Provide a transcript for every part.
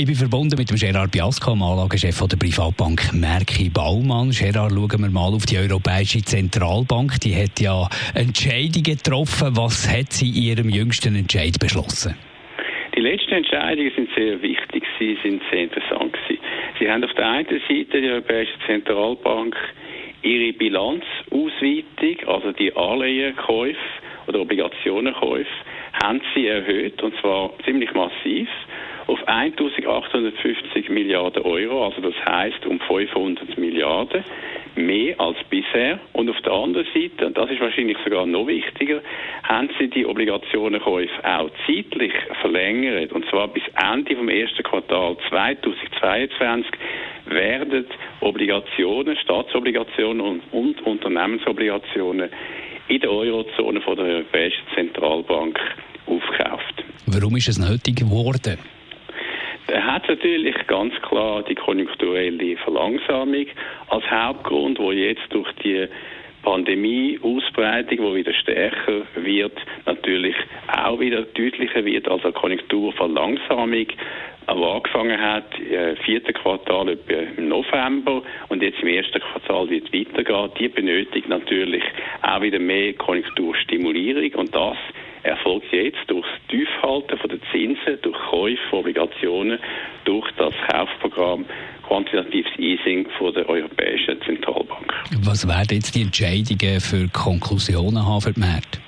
ich bin verbunden mit dem Gerard Biasco, dem Anlagechef der Privatbank Merki Baumann. Gerard, schauen wir mal auf die Europäische Zentralbank. Die hat ja Entscheidungen getroffen. Was hat sie in ihrem jüngsten Entscheid beschlossen? Die letzten Entscheidungen sind sehr wichtig, sie sind sehr interessant. Sie haben auf der einen Seite die Europäische Zentralbank ihre Bilanzausweitung, also die Anleihenkäufe oder Obligationenkäufe, haben sie erhöht und zwar ziemlich massiv auf 1850 Milliarden Euro, also das heißt um 500 Milliarden mehr als bisher. Und auf der anderen Seite, und das ist wahrscheinlich sogar noch wichtiger, haben sie die Obligationenkäufe auch zeitlich verlängert. Und zwar bis Ende vom ersten Quartal 2022 werden Obligationen, Staatsobligationen und, und Unternehmensobligationen in der Eurozone von der Europäischen Zentralbank aufgekauft. Warum ist es nötig geworden? Er hat natürlich ganz klar die konjunkturelle Verlangsamung als Hauptgrund, wo jetzt durch die Pandemie-Ausbreitung, die wieder stärker wird, natürlich auch wieder deutlicher wird, also Konjunkturverlangsamung auch angefangen hat, äh, vierte Quartal etwa im November und jetzt im ersten Quartal wird weitergehen. Die benötigt natürlich auch wieder mehr Konjunkturstimulierung und das erfolgt jetzt durch das Tiefhalten den Zinsen, durch Käufe von Obligationen, durch das Kaufprogramm quantitatives Easing von der Europäischen. Was werden jetzt die Entscheidungen für Konklusionen haben für die Märkte?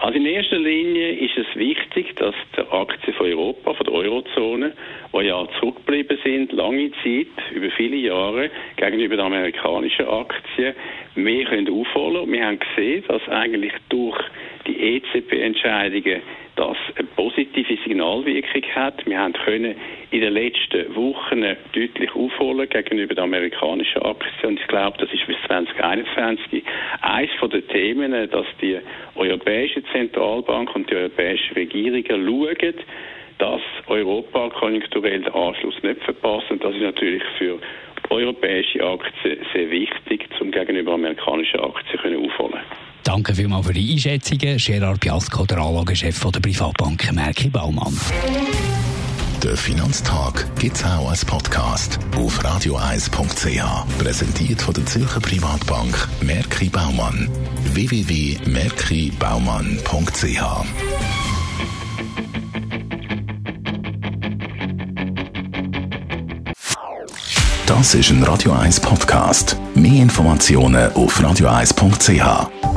Also in erster Linie ist es wichtig, dass die Aktien von Europa, von der Eurozone, die ja zurückgeblieben sind, lange Zeit, über viele Jahre, gegenüber den amerikanischen Aktien, mehr können aufholen. Wir haben gesehen, dass eigentlich durch die EZB-Entscheidungen das eine positive Signalwirkung hat. Wir haben können in den letzten Wochen deutlich aufholen gegenüber den amerikanischen Aktien. Und ich glaube, das ist bis 2021 eines der Themen, dass die Europäische Zentralbank und die europäischen Regierungen schauen, dass Europa konjunkturell den Anschluss nicht verpasst. Und das ist natürlich für europäische Aktien sehr wichtig, um gegenüber amerikanischen Aktien aufholen Danke vielmals für die Einschätzungen. Gerard Piasco, der Anlagechef der Privatbank Merki Baumann. Der Finanztag gibt es auch als Podcast auf radioeis.ch. Präsentiert von der Zürcher Privatbank Merki Baumann. www.merkibaumann.ch Das ist ein Radio 1 Podcast. Mehr Informationen auf radioeis.ch.